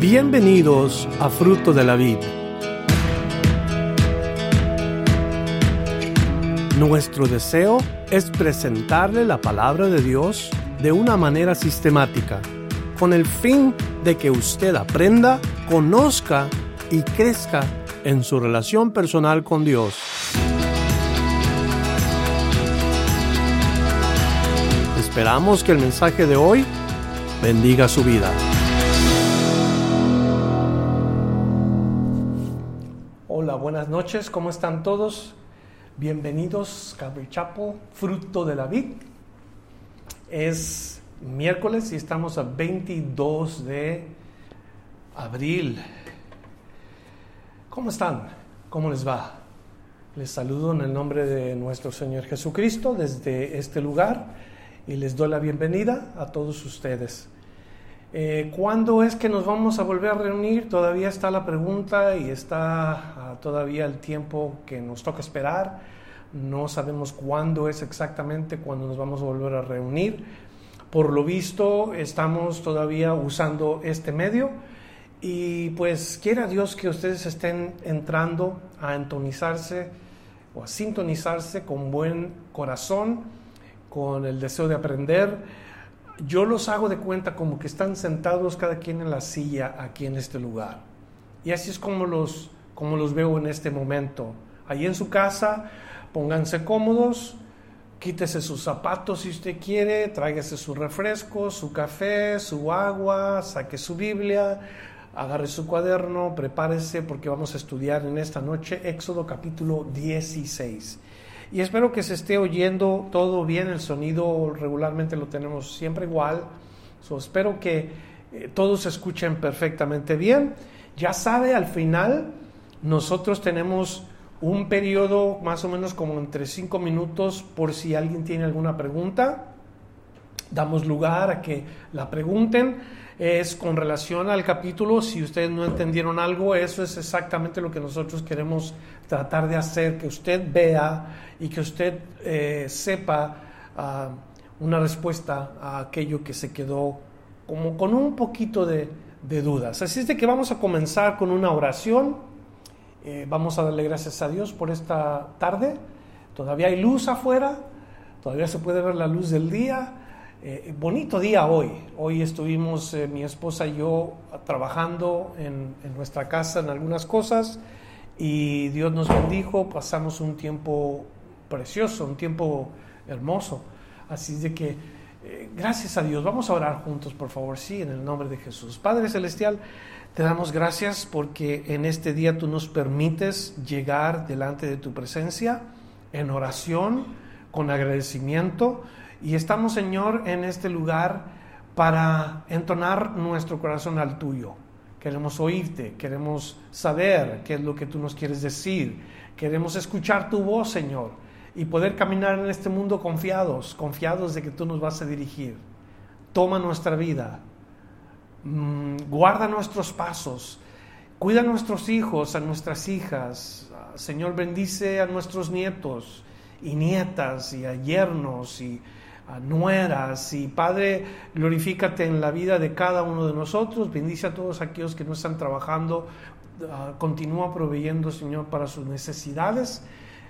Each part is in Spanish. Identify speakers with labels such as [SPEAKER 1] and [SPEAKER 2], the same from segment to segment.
[SPEAKER 1] Bienvenidos a Fruto de la Vid. Nuestro deseo es presentarle la palabra de Dios de una manera sistemática, con el fin de que usted aprenda, conozca y crezca en su relación personal con Dios. Esperamos que el mensaje de hoy bendiga su vida. Buenas noches, ¿cómo están todos? Bienvenidos, Calvary Chapel, fruto de la vid. Es miércoles y estamos a 22 de abril. ¿Cómo están? ¿Cómo les va? Les saludo en el nombre de nuestro Señor Jesucristo desde este lugar y les doy la bienvenida a todos ustedes. Eh, ¿Cuándo es que nos vamos a volver a reunir? Todavía está la pregunta y está ah, todavía el tiempo que nos toca esperar. No sabemos cuándo es exactamente cuando nos vamos a volver a reunir. Por lo visto, estamos todavía usando este medio y pues quiera Dios que ustedes estén entrando a entonizarse o a sintonizarse con buen corazón con el deseo de aprender. Yo los hago de cuenta como que están sentados cada quien en la silla aquí en este lugar. Y así es como los, como los veo en este momento. Allí en su casa, pónganse cómodos, quítese sus zapatos si usted quiere, tráigase su refresco, su café, su agua, saque su Biblia, agarre su cuaderno, prepárese porque vamos a estudiar en esta noche Éxodo capítulo 16. Y espero que se esté oyendo todo bien, el sonido regularmente lo tenemos siempre igual. espero que eh, todos escuchen perfectamente bien. Ya sabe, al final nosotros tenemos un periodo más o menos como entre cinco minutos por si alguien tiene alguna pregunta. Damos lugar a que la pregunten es con relación al capítulo. Si ustedes no entendieron algo, eso es exactamente lo que nosotros queremos tratar de hacer, que usted vea y que usted eh, sepa ah, una respuesta a aquello que se quedó como con un poquito de, dudas. Así es de que vamos a comenzar con una oración. Eh, vamos a darle gracias a Dios por esta tarde. Todavía hay luz afuera, todavía se puede ver la luz del día. Eh, bonito día hoy. Hoy estuvimos eh, mi esposa y yo trabajando en, nuestra casa en algunas cosas y Dios nos bendijo. Pasamos un tiempo precioso, un tiempo hermoso. Así de que eh, gracias a Dios. Vamos a orar juntos, por favor, sí, en el nombre de Jesús. Padre Celestial, te damos gracias porque en este día tú nos permites llegar delante de tu presencia en oración, con agradecimiento y estamos, Señor, en este lugar para entonar nuestro corazón al tuyo. Queremos oírte, queremos saber qué es lo que tú nos quieres decir. Queremos escuchar tu voz, Señor, y poder caminar en este mundo confiados, confiados de que tú nos vas a dirigir. Toma nuestra vida, mm, guarda nuestros pasos, cuida a nuestros hijos, a nuestras hijas. Señor, bendice a nuestros nietos y nietas y a yernos y nueras y Padre, glorifícate en la vida de cada uno de nosotros, bendice a todos aquellos que no están trabajando, ah, continúa proveyendo, Señor, para sus necesidades,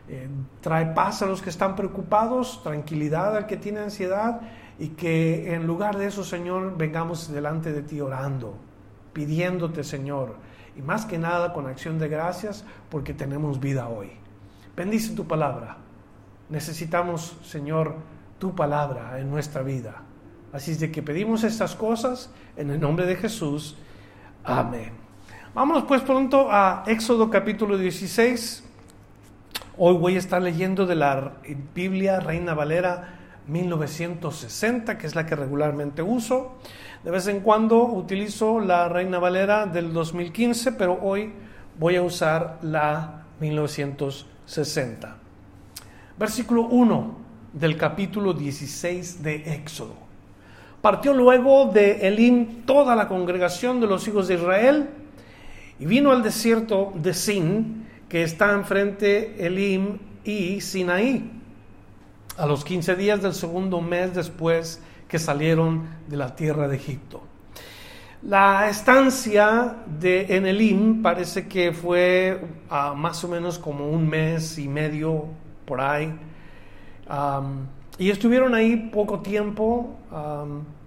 [SPEAKER 1] eh, trae paz a los que están preocupados, tranquilidad al que tiene ansiedad y que en lugar de eso, Señor, vengamos delante de ti orando, pidiéndote, Señor, y más que nada con acción de gracias porque tenemos vida hoy. Bendice tu palabra. Necesitamos, Señor, tu palabra en nuestra vida. Así es de que pedimos estas cosas en el nombre de Jesús. Amén. Vamos pues pronto a Éxodo capítulo 16. Hoy voy a estar leyendo de la Biblia Reina Valera 1960, que es la que regularmente uso. De vez en cuando utilizo la Reina Valera del 2015, pero hoy voy a usar la 1960. Versículo 1 del capítulo 16 de Éxodo. Partió luego de Elim toda la congregación de los hijos de Israel y vino al desierto de Sin, que está enfrente Elim y Sinaí, a los 15 días del segundo mes después que salieron de la tierra de Egipto. La estancia de en Elim parece que fue ah, más o menos como un mes y medio por ahí. Y estuvieron ahí poco tiempo.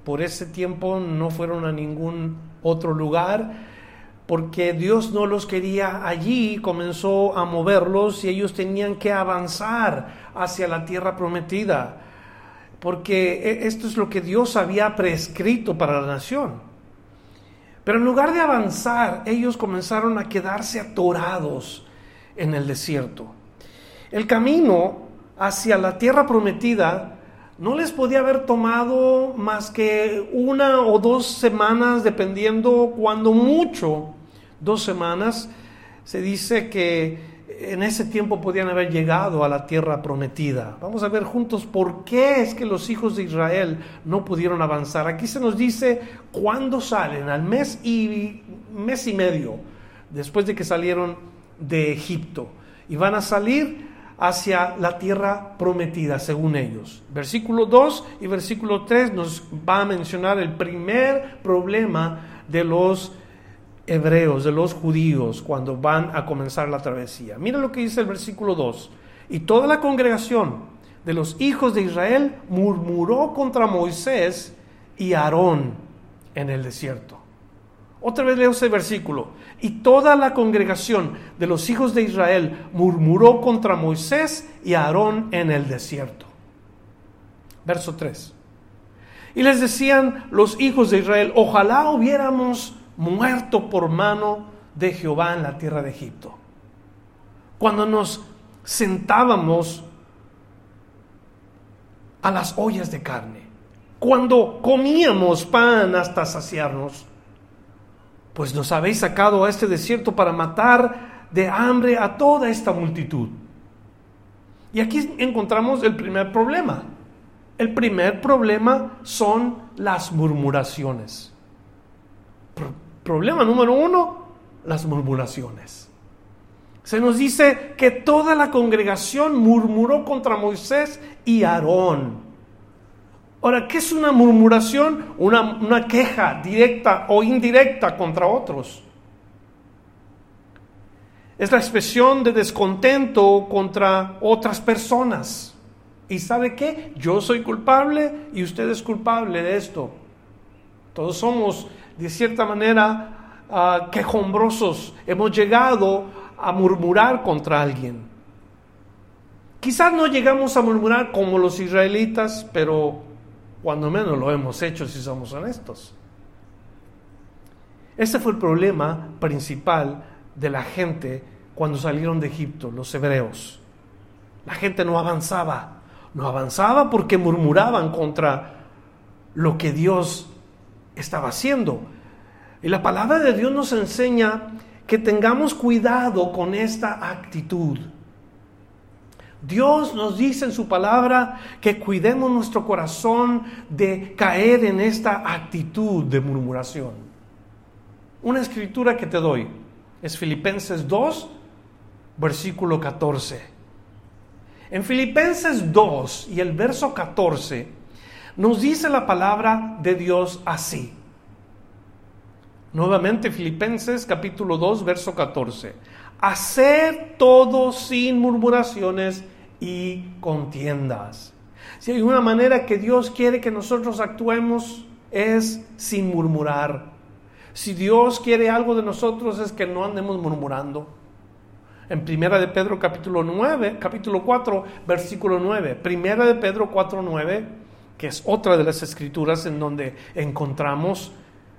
[SPEAKER 1] por ese tiempo no fueron a ningún otro lugar porque Dios no los quería allí, comenzó a moverlos y ellos tenían que avanzar hacia la tierra prometida, porque e, esto es lo que Dios había prescrito para la nación. Pero en lugar de avanzar, ellos comenzaron a quedarse atorados en el desierto. El camino hacia la tierra prometida no les podía haber tomado más que una o dos semanas, dependiendo cuando mucho, dos semanas. Se dice que en ese tiempo podían haber llegado a la tierra prometida. Vamos a ver juntos por qué es que los hijos de Israel no pudieron avanzar. Aquí se nos dice cuándo salen, al mes y mes y medio después de que salieron de Egipto y van a salir hacia la tierra prometida, según ellos. Versículo 2 y versículo 3 nos va a mencionar el primer problema de los hebreos, de los judíos, cuando van a comenzar la travesía. Mira lo que dice el versículo 2. Y toda la congregación de los hijos de Israel murmuró contra Moisés y Aarón en el desierto. Otra vez leo ese versículo. Y toda la congregación de los hijos de Israel murmuró contra Moisés y Aarón en el desierto. Verso 3. Y les decían los hijos de Israel, ojalá hubiéramos muerto por mano de Jehová en la tierra de Egipto. Cuando nos sentábamos a las ollas de carne, cuando comíamos pan hasta saciarnos, pues nos habéis sacado a este desierto para matar de hambre a toda esta multitud. Y aquí encontramos el primer problema. El primer problema son las murmuraciones. Problema número uno, las murmuraciones. Se nos dice que toda la congregación murmuró contra Moisés y Aarón. Ahora, ¿qué es una murmuración? Una, queja directa o indirecta contra otros. Es la expresión de descontento contra otras personas. ¿Y sabe qué? Yo soy culpable y usted es culpable de esto. Todos somos de cierta manera uh, quejumbrosos, hemos llegado a murmurar contra alguien. Quizás no llegamos a murmurar como los israelitas, pero cuando menos lo hemos hecho si somos honestos. Ese fue el problema principal de la gente cuando salieron de Egipto, los hebreos. La gente no avanzaba, no avanzaba porque murmuraban contra lo que Dios estaba haciendo. Y la palabra de Dios nos enseña que tengamos cuidado con esta actitud. Dios nos dice en su palabra que cuidemos nuestro corazón de caer en esta actitud de murmuración. Una escritura que te doy es Filipenses 2, versículo 14. En Filipenses 2 y el verso 14 nos dice la palabra de Dios así. Nuevamente Filipenses capítulo 2, verso 14. Hacer todo sin murmuraciones y contiendas. Si hay una manera que Dios quiere que nosotros actuemos es sin murmurar. Si Dios quiere algo de nosotros es que no andemos murmurando. En Primera de Pedro capítulo 9, capítulo 4, versículo 9. Primera de Pedro 4, 9 que es otra de las escrituras en donde encontramos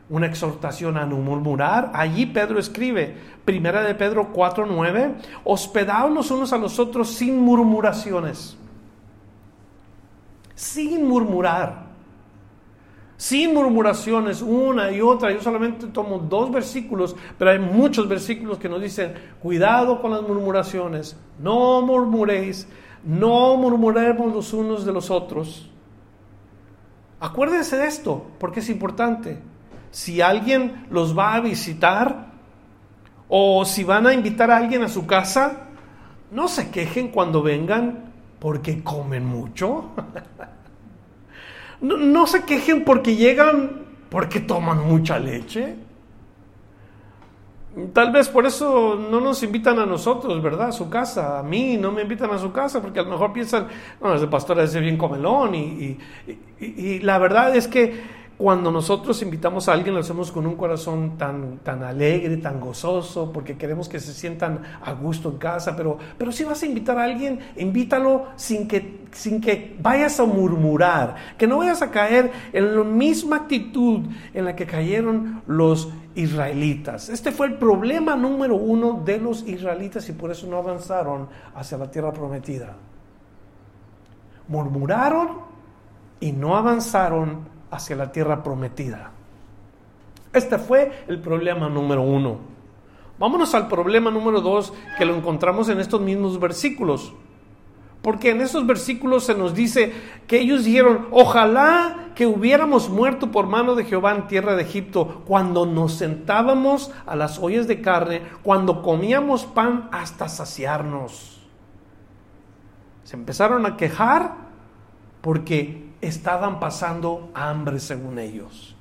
[SPEAKER 1] una exhortación a no murmurar. Allí Pedro escribe, primera de Pedro 4:9, hospedaos los unos a los otros sin murmuraciones. Sin murmurar. Sin murmuraciones, una y otra. Yo solamente tomo dos versículos, pero hay muchos versículos que nos dicen, cuidado con las murmuraciones, no murmuréis, no murmuremos los unos de los otros. Acuérdense de esto, porque es importante. Si alguien los va a visitar o si van a invitar a alguien a su casa, no se quejen cuando vengan porque comen mucho. no, se quejen porque llegan porque toman mucha leche. Tal vez por eso no nos invitan a nosotros, ¿verdad? A su casa. A mí no me invitan a su casa porque a lo mejor piensan, no, ese pastor es bien comelón. y, y la verdad es que cuando nosotros invitamos a alguien, lo hacemos con un corazón tan, tan alegre, tan gozoso, porque queremos que se sientan a gusto en casa. Pero, pero si vas a invitar a alguien, invítalo sin que, sin que vayas a murmurar, que no vayas a caer en la misma actitud en la que cayeron los israelitas. Este fue el problema número uno de los israelitas y por eso no avanzaron hacia la tierra prometida. Murmuraron y no avanzaron hacia la tierra prometida. Este fue el problema número uno. Vámonos al problema número dos que lo encontramos en estos mismos versículos. Porque en estos versículos se nos dice que ellos dijeron, ojalá que hubiéramos muerto por mano de Jehová en tierra de Egipto, cuando nos sentábamos a las ollas de carne, cuando comíamos pan hasta saciarnos. Se empezaron a quejar porque estaban pasando hambre según ellos.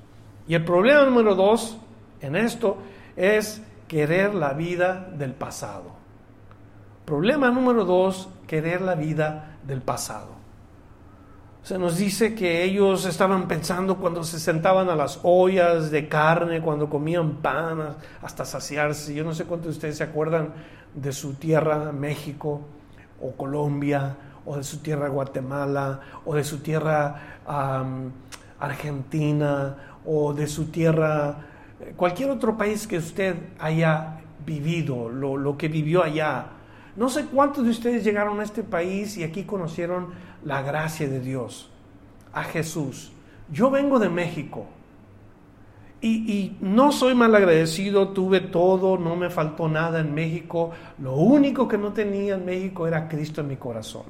[SPEAKER 1] Y el problema número dos en esto es querer la vida del pasado. Problema número dos, querer la vida del pasado. Se nos dice que ellos estaban pensando cuando se sentaban a las ollas de carne, cuando comían pan hasta saciarse. Yo no sé cuántos de ustedes se acuerdan de su tierra, México o Colombia o de su tierra Guatemala, o de su tierra Argentina, o de su tierra, cualquier otro país que usted haya vivido, lo, lo que vivió allá. No sé cuántos de ustedes llegaron a este país y aquí conocieron la gracia de Dios, a Jesús. Yo vengo de México. Y, no soy mal agradecido, tuve todo, no me faltó nada en México. Lo único que no tenía en México era Cristo en mi corazón.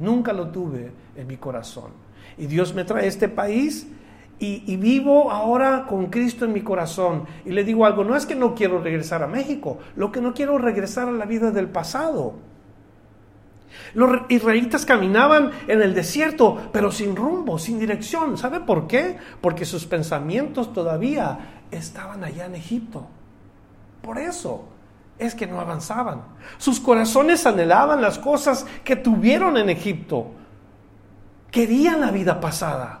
[SPEAKER 1] Nunca lo tuve en mi corazón. Y Dios me trae este país y, vivo ahora con Cristo en mi corazón. Y le digo algo, no es que no quiero regresar a México, lo que no quiero es regresar a la vida del pasado. Los israelitas caminaban en el desierto, pero sin rumbo, sin dirección. ¿Sabe por qué? Porque sus pensamientos todavía estaban allá en Egipto. Por eso es que no avanzaban. Sus corazones anhelaban las cosas que tuvieron en Egipto. Querían la vida pasada.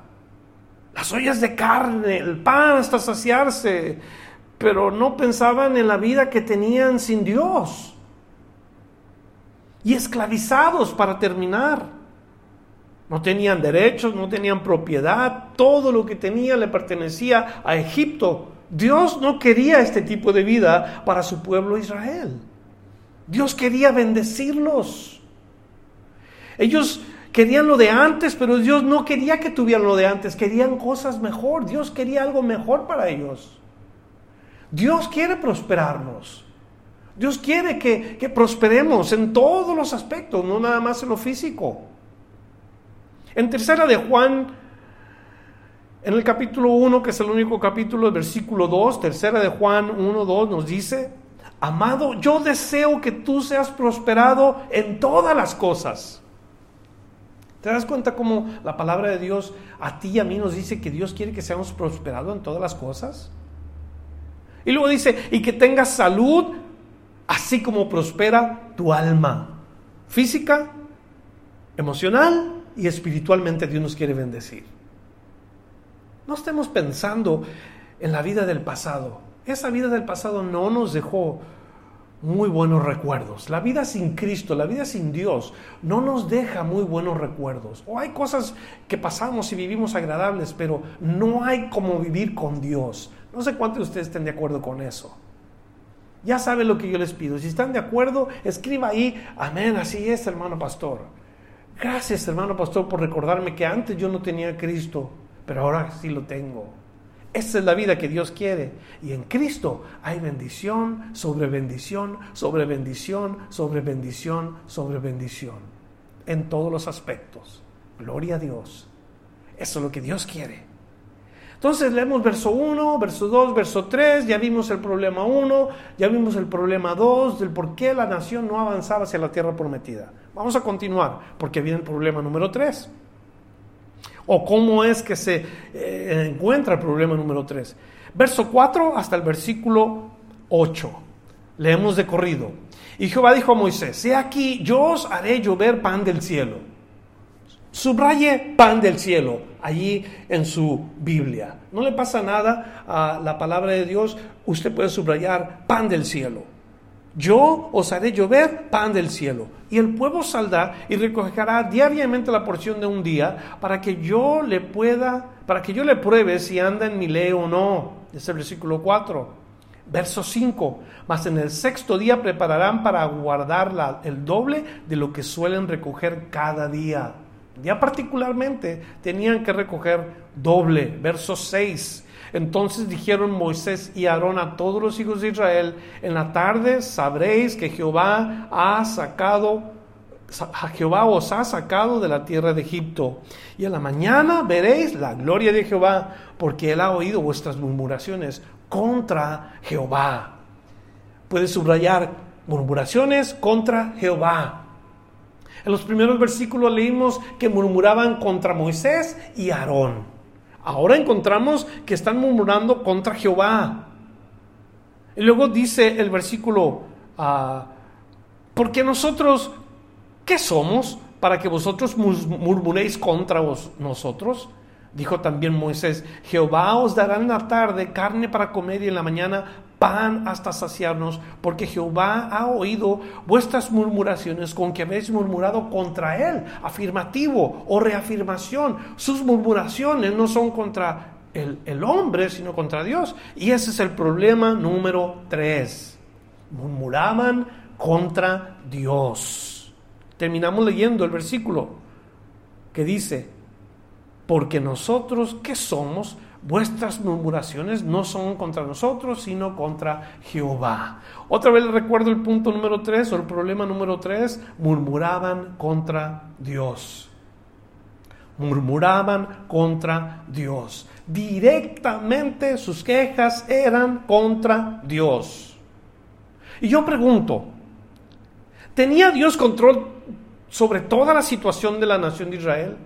[SPEAKER 1] Las ollas de carne, el pan hasta saciarse, pero no pensaban en la vida que tenían sin Dios. Y esclavizados para terminar. No tenían derechos, no tenían propiedad, todo lo que tenían le pertenecía a Egipto Dios no quería este tipo de vida para su pueblo Israel. Dios quería bendecirlos. Ellos querían lo de antes, pero Dios no quería que tuvieran lo de antes, querían cosas mejor. Dios quería algo mejor para ellos. Dios quiere prosperarnos. Dios quiere que, que prosperemos en todos los aspectos, no nada más en lo físico. En tercera de Juan en el capítulo 1, que es el único capítulo, el versículo 2, tercera de Juan 1, 2, nos dice, amado, yo deseo que tú seas prosperado en todas las cosas. ¿Te das cuenta cómo la palabra de Dios a ti y a mí nos dice que Dios quiere que seamos prosperados en todas las cosas? Y luego dice, y que tengas salud, así como prospera tu alma, física, emocional y espiritualmente Dios nos quiere bendecir. No estemos pensando en la vida del pasado. Esa vida del pasado no nos dejó muy buenos recuerdos. La vida sin Cristo, la vida sin Dios, no nos deja muy buenos recuerdos. O hay cosas que pasamos y vivimos agradables, pero no hay como vivir con Dios. No sé cuántos de ustedes estén de acuerdo con eso. Ya saben lo que yo les pido. Si están de acuerdo, escriba ahí, amén, así es, hermano pastor. Gracias, hermano pastor, por recordarme que antes yo no tenía Cristo pero ahora sí lo tengo. Esa es la vida que Dios quiere. Y en Cristo hay bendición sobre bendición, sobre bendición, sobre bendición, sobre bendición. En todos los aspectos. Gloria a Dios. Eso es lo que Dios quiere. Entonces leemos verso 1, verso 2, verso 3, ya vimos el problema 1, ya vimos el problema 2, del por qué la nación no avanzaba hacia la tierra prometida. Vamos a continuar, porque viene el problema número 3. ¿O cómo es que se eh, encuentra el problema número 3? Verso 4 hasta el versículo 8. Leemos de corrido. Y Jehová dijo a Moisés, he aquí, yo os haré llover pan del cielo. Subraye pan del cielo allí en su Biblia. No le pasa nada a la palabra de Dios, usted puede subrayar pan del cielo. Yo os haré llover pan del cielo, y el pueblo saldrá y recogerá diariamente la porción de un día para que yo le pueda, para que yo le pruebe si anda en mi ley o no. Es el versículo 4. Verso 5. Mas en el sexto día prepararán para guardar el doble de lo que suelen recoger cada día. Ya particularmente tenían que recoger doble. Verso 6. Entonces dijeron Moisés y Aarón a todos los hijos de Israel, en la tarde sabréis que Jehová ha sacado, Jehová os ha sacado de la tierra de Egipto. Y en la mañana veréis la gloria de Jehová, porque él ha oído vuestras murmuraciones contra Jehová. Puede subrayar murmuraciones contra Jehová. En los primeros versículos leímos que murmuraban contra Moisés y Aarón. Ahora encontramos que están murmurando contra Jehová. Y luego dice el versículo, ah, porque nosotros, ¿qué somos para que vosotros murmuréis contra nosotros? Dijo también Moisés, Jehová os dará en la tarde carne para comer y en la mañana pan hasta saciarnos, porque Jehová ha oído vuestras murmuraciones con que habéis murmurado contra Él, afirmativo o reafirmación. Sus murmuraciones no son contra el, el hombre, sino contra Dios. Y ese es el problema número tres. Murmuraban contra Dios. Terminamos leyendo el versículo que dice, porque nosotros, ¿qué somos? Vuestras murmuraciones no son contra nosotros, sino contra Jehová. Otra vez les recuerdo el punto número 3 o el problema número 3, murmuraban contra Dios. Murmuraban contra Dios. Directamente sus quejas eran contra Dios. Y yo pregunto, ¿tenía Dios control sobre toda la situación de la nación de Israel?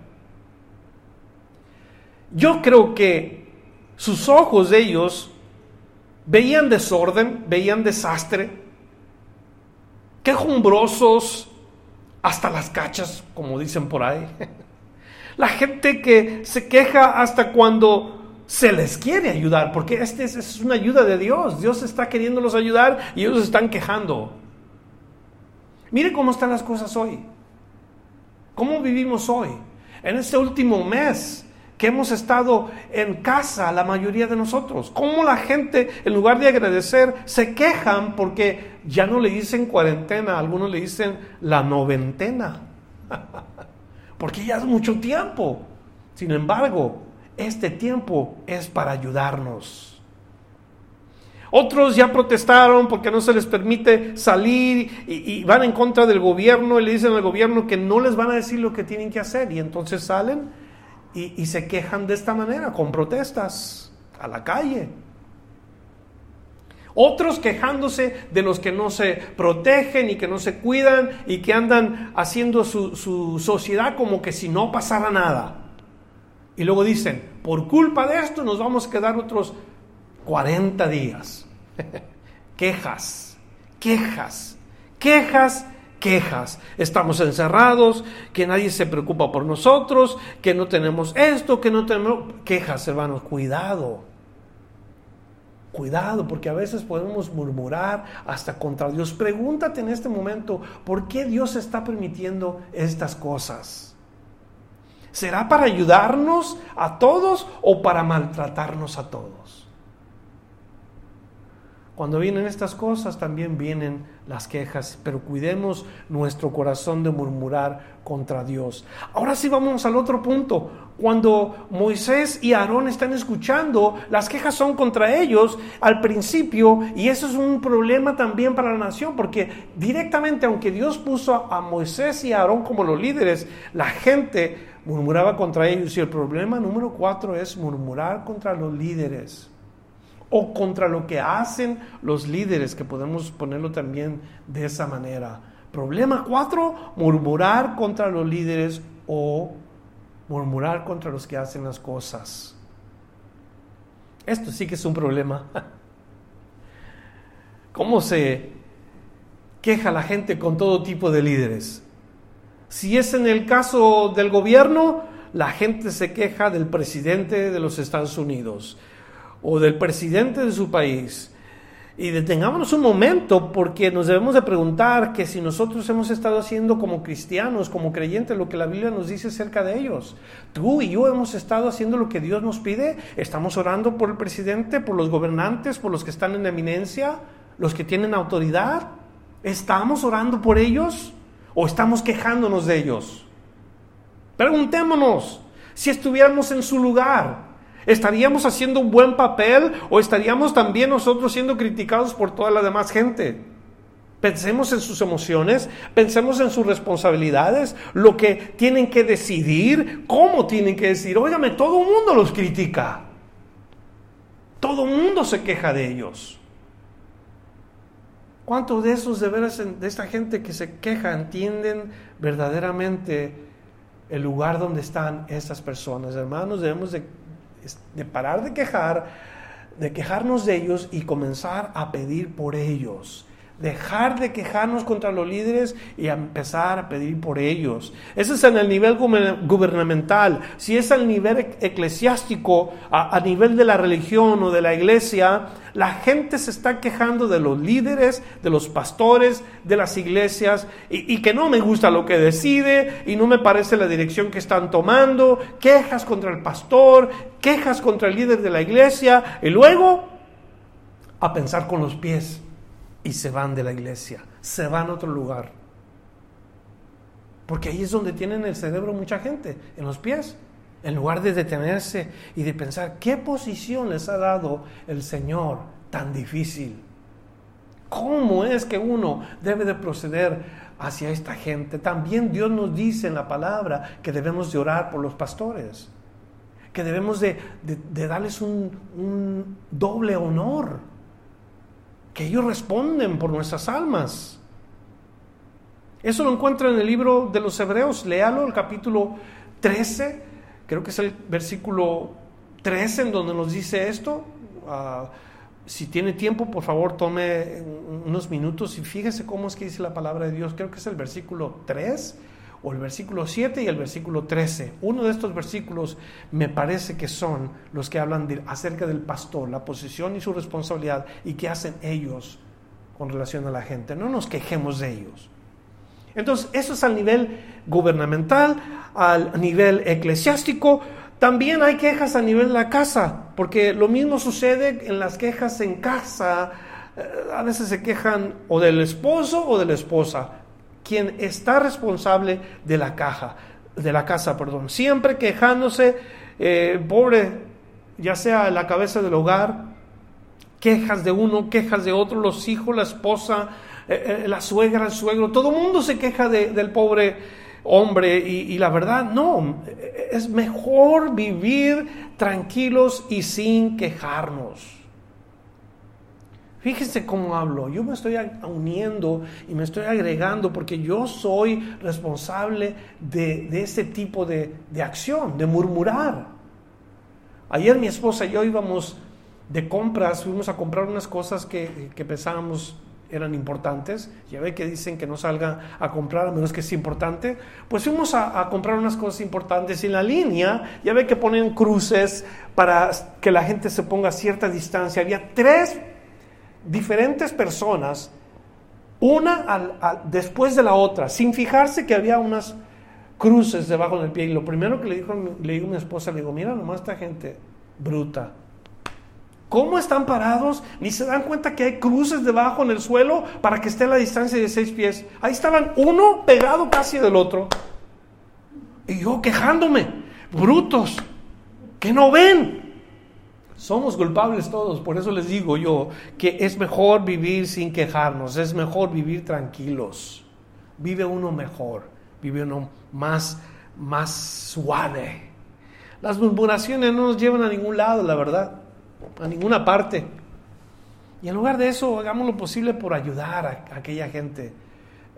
[SPEAKER 1] Yo creo que sus ojos de ellos veían desorden, veían desastre, quejumbrosos hasta las cachas, como dicen por ahí. La gente que se queja hasta cuando se les quiere ayudar, porque esta es una ayuda de Dios. Dios está queriéndolos ayudar y ellos están quejando. Mire cómo están las cosas hoy. ¿Cómo vivimos hoy? En este último mes, hemos estado en casa la mayoría de nosotros. ¿Cómo la gente, en lugar de agradecer, se quejan porque ya no le dicen cuarentena, algunos le dicen la noventena? porque ya es mucho tiempo. Sin embargo, este tiempo es para ayudarnos. Otros ya protestaron porque no se les permite salir y, van en contra del gobierno y le dicen al gobierno que no les van a decir lo que tienen que hacer y entonces salen y, se quejan de esta manera, con protestas a la calle. Otros quejándose de los que no se protegen y que no se cuidan y que andan haciendo su, su, sociedad como que si no pasara nada. Y luego dicen, por culpa de esto nos vamos a quedar otros 40 días. quejas, quejas, quejas quejas. Estamos encerrados, que nadie se preocupa por nosotros, que no tenemos esto, que no tenemos quejas, hermanos. Cuidado. Cuidado, porque a veces podemos murmurar hasta contra Dios. Pregúntate en este momento, ¿por qué Dios está permitiendo estas cosas? ¿Será para ayudarnos a todos o para maltratarnos a todos? Cuando vienen estas cosas también vienen las quejas, pero cuidemos nuestro corazón de murmurar contra Dios. Ahora sí vamos al otro punto. Cuando Moisés y Aarón están escuchando, las quejas son contra ellos al principio y eso es un problema también para la nación porque directamente, aunque Dios puso a Moisés y a Aarón como los líderes, la gente murmuraba contra ellos y el problema número cuatro es murmurar contra los líderes o contra lo que hacen los líderes, que podemos ponerlo también de esa manera. Problema cuatro, murmurar contra los líderes o murmurar contra los que hacen las cosas. Esto sí que es un problema. ¿Cómo se queja la gente con todo tipo de líderes? Si es en el caso del gobierno, la gente se queja del presidente de los Estados Unidos o del presidente de su país y detengámonos un momento porque nos debemos de preguntar que si nosotros hemos estado haciendo como cristianos, como creyentes, lo que la Biblia nos dice acerca de ellos. Tú y yo hemos estado haciendo lo que Dios nos pide. Estamos orando por el presidente, por los gobernantes, por los que están en eminencia, los que tienen autoridad. ¿Estamos orando por ellos o estamos quejándonos de ellos? Preguntémonos si estuviéramos en su lugar. ¿Estaríamos haciendo un buen papel o estaríamos también nosotros siendo criticados por toda la demás gente? Pensemos en sus emociones, pensemos en sus responsabilidades, lo que tienen que decidir, cómo tienen que decir. Óigame, todo el mundo los critica. Todo el mundo se queja de ellos. ¿Cuántos de esos de veras, de esta gente que se queja, entienden verdaderamente el lugar donde están estas personas? Hermanos, debemos de de parar de quejar, de quejarnos de ellos y comenzar a pedir por ellos. Dejar de quejarnos contra los líderes y empezar a pedir por ellos. Ese es en el nivel gubernamental. Si es al nivel eclesiástico, a, nivel de la religión o de la iglesia, la gente se está quejando de los líderes, de los pastores, de las iglesias, y, y, que no me gusta lo que decide y no me parece la dirección que están tomando, quejas contra el pastor, quejas contra el líder de la iglesia, y luego a pensar con los pies y se van de la iglesia, se van a otro lugar. Porque ahí es donde tienen el cerebro mucha gente, en los pies. En lugar de detenerse y de pensar, ¿qué posición les ha dado el Señor tan difícil? ¿Cómo es que uno debe de proceder hacia esta gente? También Dios nos dice en la palabra que debemos de orar por los pastores, que debemos de, darles un, un doble honor que ellos responden por nuestras almas. Eso lo encuentra en el libro de los Hebreos, léalo, el capítulo 13, creo que es el versículo 13 en donde nos dice esto. Ah, si tiene tiempo, por favor, tome unos minutos y fíjese cómo es que dice la palabra de Dios. Creo que es el versículo 3 o el versículo 7 y el versículo 13. Uno de estos versículos me parece que son los que hablan acerca del pastor, la posición y su responsabilidad y qué hacen ellos con relación a la gente. No nos quejemos de ellos. Entonces, eso es al nivel gubernamental, al nivel eclesiástico. También hay quejas a nivel de la casa, porque lo mismo sucede en las quejas en casa. Eh, a veces se quejan o del esposo o de la esposa quien está responsable de la caja, de la casa, perdón, siempre quejándose, eh, pobre, ya sea la cabeza del hogar, quejas de uno, quejas de otro, los hijos, la esposa, eh, eh, la suegra, el suegro, todo el mundo se queja del pobre hombre y, la verdad, no, es mejor vivir tranquilos y sin quejarnos. Fíjense cómo hablo. Yo me estoy uniendo y me estoy agregando porque yo soy responsable de, ese tipo de, acción, de murmurar. Ayer mi esposa y yo íbamos de compras, fuimos a comprar unas cosas que, pensábamos eran importantes. Ya ve que dicen que no salga a comprar a menos que es importante. Pues fuimos a, a, comprar unas cosas importantes en la línea ya ve que ponen cruces para que la gente se ponga a cierta distancia. Había tres diferentes personas, una después de la otra, sin fijarse que había unas cruces debajo del pie. Y lo primero que le dijo, le dijo a mi esposa, le digo, mira nomás esta gente bruta. ¿Cómo están parados? Ni se dan cuenta que hay cruces debajo en el suelo para que esté a la distancia de seis pies. Ahí estaban uno pegado casi del otro. Y yo quejándome, brutos, que no ven. Somos culpables todos, por eso les digo yo que es mejor vivir sin quejarnos, es mejor vivir tranquilos. Vive uno mejor, vive uno más, más suave. Las murmuraciones no nos llevan a ningún lado, la verdad, a ninguna parte. Y en lugar de eso, hagamos lo posible por ayudar a, aquella gente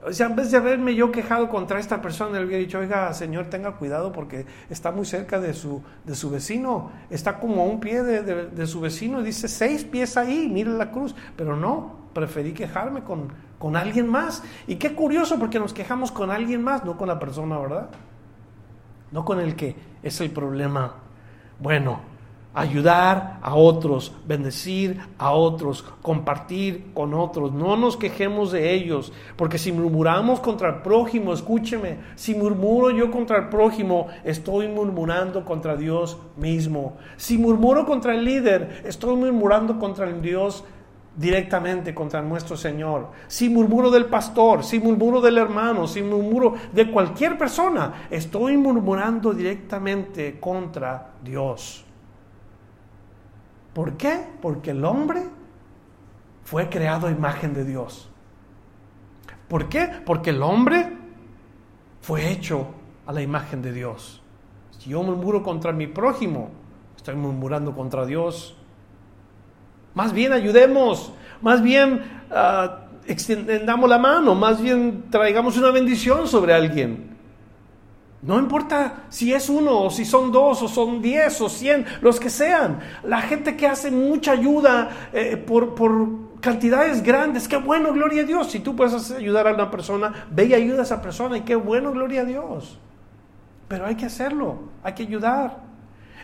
[SPEAKER 1] O sea, en vez de haberme yo quejado contra esta persona, le hubiera dicho, oiga, señor, tenga cuidado porque está muy cerca de su, de su vecino, está como a un pie de, de, su vecino, dice seis pies ahí, mire la cruz, pero no, preferí quejarme con, con alguien más. Y qué curioso porque nos quejamos con alguien más, no con la persona, ¿verdad? No con el que es el problema. Bueno, ayudar a otros, bendecir a otros, compartir con otros. No nos quejemos de ellos, porque si murmuramos contra el prójimo, escúcheme, si murmuro yo contra el prójimo, estoy murmurando contra Dios mismo. Si murmuro contra el líder, estoy murmurando contra el Dios directamente contra nuestro Señor. Si murmuro del pastor, si murmuro del hermano, si murmuro de cualquier persona, estoy murmurando directamente contra Dios. ¿Por qué? Porque el hombre fue creado a imagen de Dios. ¿Por qué? Porque el hombre fue hecho a la imagen de Dios. Si yo murmuro contra mi prójimo, estoy murmurando contra Dios. Más bien ayudemos, más bien uh, extendamos la mano, más bien traigamos una bendición sobre alguien. No importa si es uno, o si son dos, o son diez, o cien, los que sean. La gente que hace mucha ayuda eh, por, cantidades grandes, qué bueno, gloria a Dios. Si tú puedes ayudar a una persona, ve y ayuda a esa persona y qué bueno, gloria a Dios. Pero hay que hacerlo, hay que ayudar.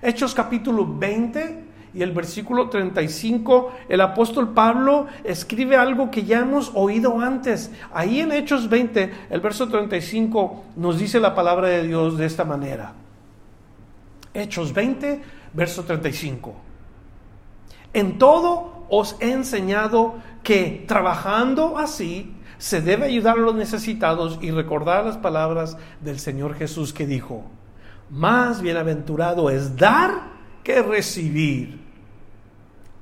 [SPEAKER 1] Hechos capítulo 20, y el versículo 35, el apóstol Pablo escribe algo que ya hemos oído antes. Ahí en Hechos 20, el verso 35 nos dice la palabra de Dios de esta manera. Hechos 20, verso 35. En todo os he enseñado que trabajando así se debe ayudar a los necesitados y recordar las palabras del Señor Jesús que dijo, más bienaventurado es dar que recibir.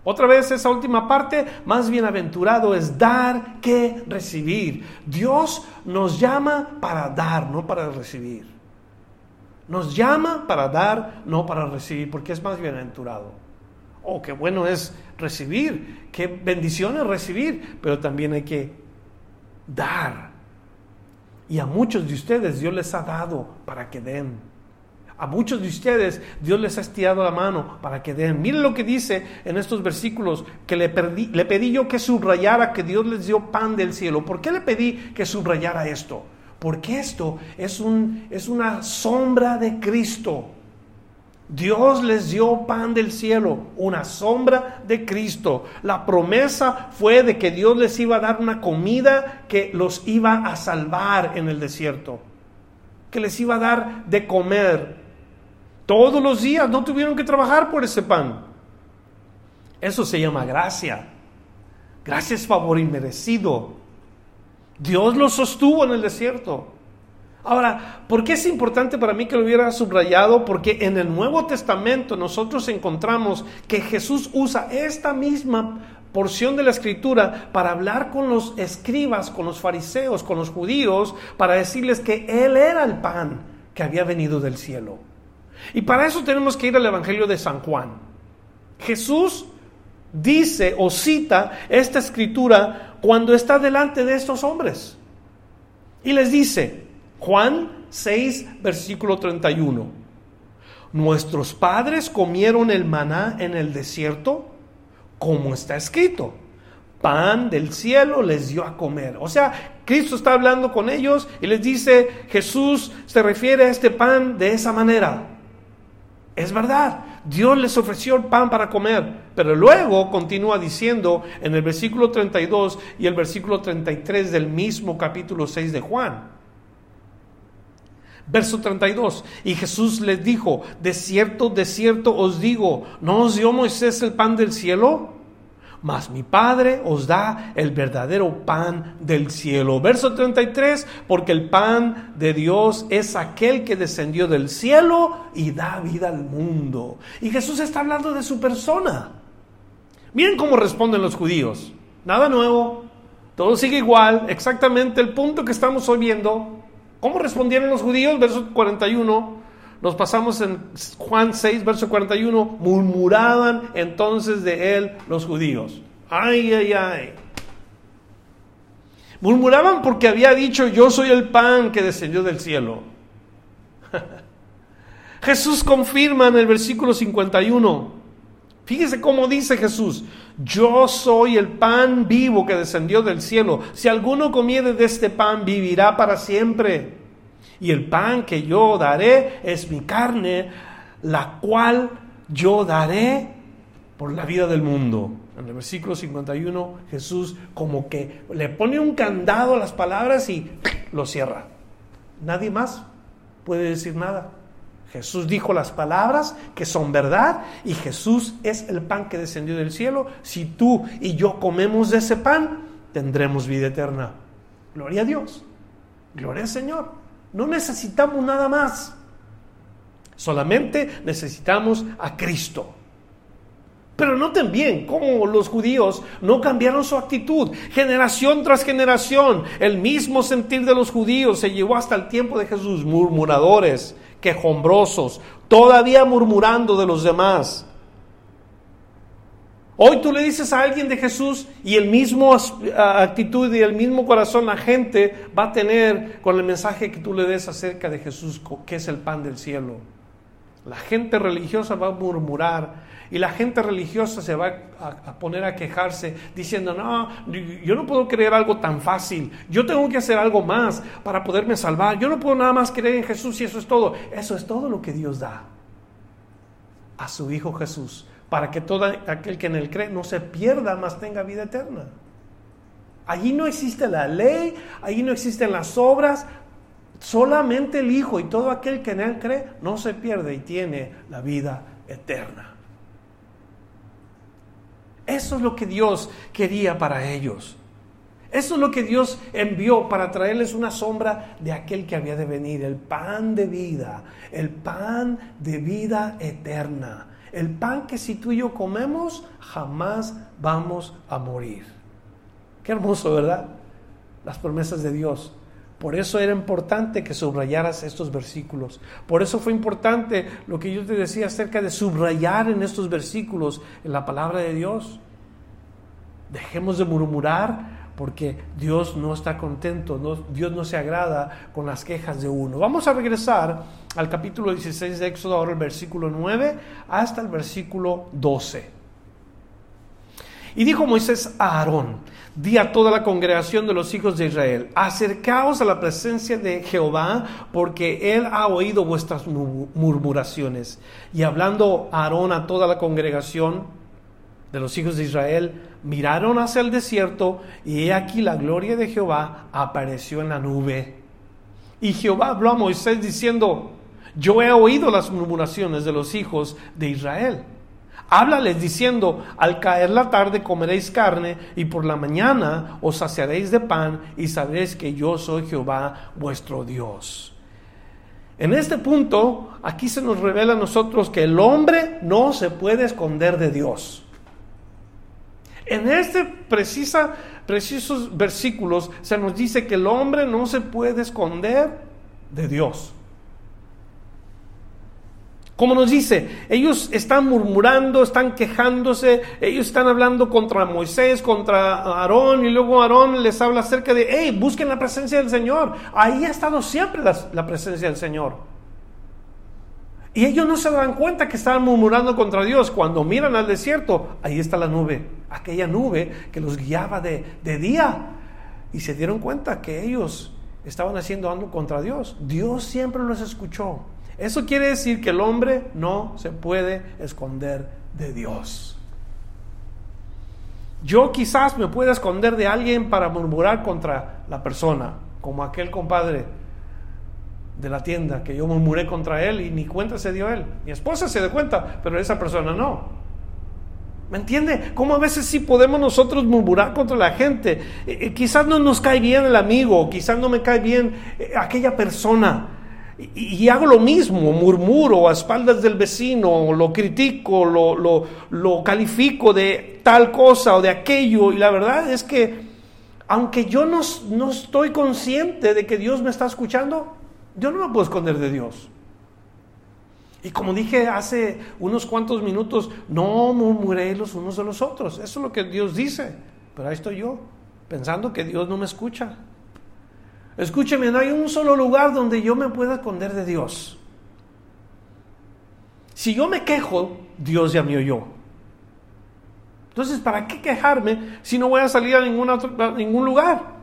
[SPEAKER 1] Otra vez esa última parte, más bienaventurado es dar que recibir. Dios nos llama para dar, no para recibir. Nos llama para dar, no para recibir, porque es más bienaventurado. Oh, qué bueno es recibir, qué bendición es recibir, pero también hay que dar. Y a muchos de ustedes Dios les ha dado para que den. A muchos de ustedes Dios les ha estirado la mano para que den. Miren lo que dice en estos versículos que le, le pedí yo que subrayara que Dios les dio pan del cielo. ¿Por qué le pedí que subrayara esto? Porque esto es, un, es una sombra de Cristo. Dios les dio pan del cielo, una sombra de Cristo. La promesa fue de que Dios les iba a dar una comida que los iba a salvar en el desierto, que les iba a dar de comer. Todos los días no tuvieron que trabajar por ese pan. Eso se llama gracia. Gracia es favor inmerecido. Dios lo sostuvo en el desierto. Ahora, ¿por qué es importante para mí que lo hubiera subrayado? Porque en el Nuevo Testamento nosotros encontramos que Jesús usa esta misma porción de la escritura para hablar con los escribas, con los fariseos, con los judíos, para decirles que Él era el pan que había venido del cielo. Y para eso tenemos que ir al Evangelio de San Juan. Jesús dice o cita esta escritura cuando está delante de estos hombres. Y les dice, Juan 6, versículo 31, nuestros padres comieron el maná en el desierto, como está escrito, pan del cielo les dio a comer. O sea, Cristo está hablando con ellos y les dice, Jesús se refiere a este pan de esa manera. Es verdad, Dios les ofreció el pan para comer, pero luego continúa diciendo en el versículo 32 y el versículo 33 del mismo capítulo 6 de Juan. Verso 32, y Jesús les dijo, de cierto, de cierto os digo, ¿no os dio Moisés el pan del cielo? Mas mi Padre os da el verdadero pan del cielo. Verso 33, porque el pan de Dios es aquel que descendió del cielo y da vida al mundo. Y Jesús está hablando de su persona. Miren cómo responden los judíos. Nada nuevo, todo sigue igual, exactamente el punto que estamos hoy viendo. ¿Cómo respondieron los judíos? Verso 41. Nos pasamos en Juan 6, verso 41, murmuraban entonces de él los judíos. Ay, ay, ay. Murmuraban porque había dicho, yo soy el pan que descendió del cielo. Jesús confirma en el versículo 51. Fíjese cómo dice Jesús, yo soy el pan vivo que descendió del cielo. Si alguno comiere de este pan, vivirá para siempre. Y el pan que yo daré es mi carne, la cual yo daré por la vida del mundo. En el versículo 51 Jesús como que le pone un candado a las palabras y lo cierra. Nadie más puede decir nada. Jesús dijo las palabras que son verdad y Jesús es el pan que descendió del cielo. Si tú y yo comemos de ese pan, tendremos vida eterna. Gloria a Dios. Gloria al Señor. No necesitamos nada más. Solamente necesitamos a Cristo. Pero noten bien cómo los judíos no cambiaron su actitud. Generación tras generación, el mismo sentir de los judíos se llevó hasta el tiempo de Jesús. Murmuradores, quejombrosos, todavía murmurando de los demás. Hoy tú le dices a alguien de Jesús y el mismo actitud y el mismo corazón la gente va a tener con el mensaje que tú le des acerca de Jesús, que es el pan del cielo. La gente religiosa va a murmurar y la gente religiosa se va a, poner a quejarse diciendo, no, yo no puedo creer algo tan fácil, yo tengo que hacer algo más para poderme salvar, yo no puedo nada más creer en Jesús y eso es todo. Eso es todo lo que Dios da a su Hijo Jesús, para que todo aquel que en él cree no se pierda, más tenga vida eterna. Allí no existe la ley, allí no existen las obras, solamente el Hijo y todo aquel que en Él cree no se pierde y tiene la vida eterna. Eso es lo que Dios quería para ellos. Eso es lo que Dios envió para traerles una sombra de aquel que había de venir, el pan de vida, el pan de vida eterna, el pan que si tú y yo comemos jamás vamos a morir. Qué hermoso, ¿verdad? Las promesas de Dios. Por eso era importante que subrayaras estos versículos. Por eso fue importante lo que yo te decía acerca de subrayar en estos versículos en la palabra de Dios. Dejemos de murmurar porque Dios no está contento, Dios no se agrada con las quejas de uno. Vamos a regresar al capítulo 16 de Éxodo, ahora el versículo 9 hasta el versículo 12. Y dijo Moisés a Aarón, di a toda la congregación de los hijos de Israel, acercaos a la presencia de Jehová, porque él ha oído vuestras murmuraciones. Y hablando Aarón a toda la congregación de los hijos de Israel, miraron hacia el desierto, y he aquí la gloria de Jehová apareció en la nube. Y Jehová habló a Moisés diciendo, yo he oído las murmuraciones de los hijos de Israel Háblales diciendo, al caer la tarde comeréis carne y por la mañana os saciaréis de pan y sabréis que yo soy Jehová vuestro Dios. En este punto, aquí se nos revela a nosotros que el hombre no se puede esconder de Dios. En este precisa, precisos versículos se nos dice que el hombre no se puede esconder de Dios. Como nos dice, ellos están murmurando, están quejándose, ellos están hablando contra Moisés, contra Aarón, y luego Aarón les habla acerca de, hey, busquen la presencia del Señor. Ahí ha estado siempre la, presencia del Señor. Y ellos no se dan cuenta que estaban murmurando contra Dios. Cuando miran al desierto, ahí está la nube, aquella nube que los guiaba de, de día. Y se dieron cuenta que ellos estaban haciendo algo contra Dios. Dios siempre los escuchó. Eso quiere decir que el hombre no se puede esconder de Dios. Yo quizás me pueda esconder de alguien para murmurar contra la persona, como aquel compadre de la tienda que yo murmuré contra él y ni cuenta se dio él. Mi esposa se dio cuenta, pero esa persona no. ¿Me entiende? Como a veces sí podemos nosotros murmurar contra la gente. Eh, eh, quizás no nos cae bien el amigo, quizás no me cae bien eh, aquella persona. Y, hago lo mismo, murmuro a espaldas del vecino, lo critico, lo, lo, califico de tal cosa o de aquello. Y la verdad es que, aunque yo no, no estoy consciente de que Dios me está escuchando, yo no me puedo esconder de Dios. Y como dije hace unos cuantos minutos, no murmuré los unos de los otros. Eso es lo que Dios dice. Pero ahí estoy yo, pensando que Dios no me escucha. Escúcheme, no hay un solo lugar donde yo me pueda esconder de Dios. Si yo me quejo, Dios ya me oyó. Entonces, ¿para qué quejarme si no voy a salir a ningún, a ningún lugar?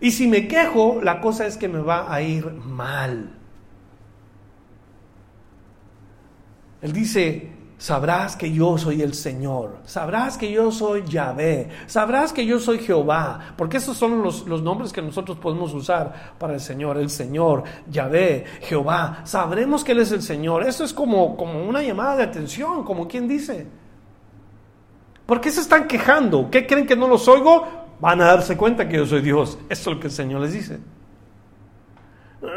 [SPEAKER 1] Y si me quejo, la cosa es que me va a ir mal. Él dice, sabrás que yo soy el Señor, sabrás que yo soy Yahvé, sabrás que yo soy Jehová, porque esos son los, los, nombres que nosotros podemos usar para el Señor, el Señor, Yahvé, Jehová, sabremos que Él es el Señor. Eso es como, como una llamada de atención, como quien dice. ¿Por qué se están quejando? ¿Qué creen que no los oigo? Van a darse cuenta que yo soy Dios. Eso es lo que el Señor les dice.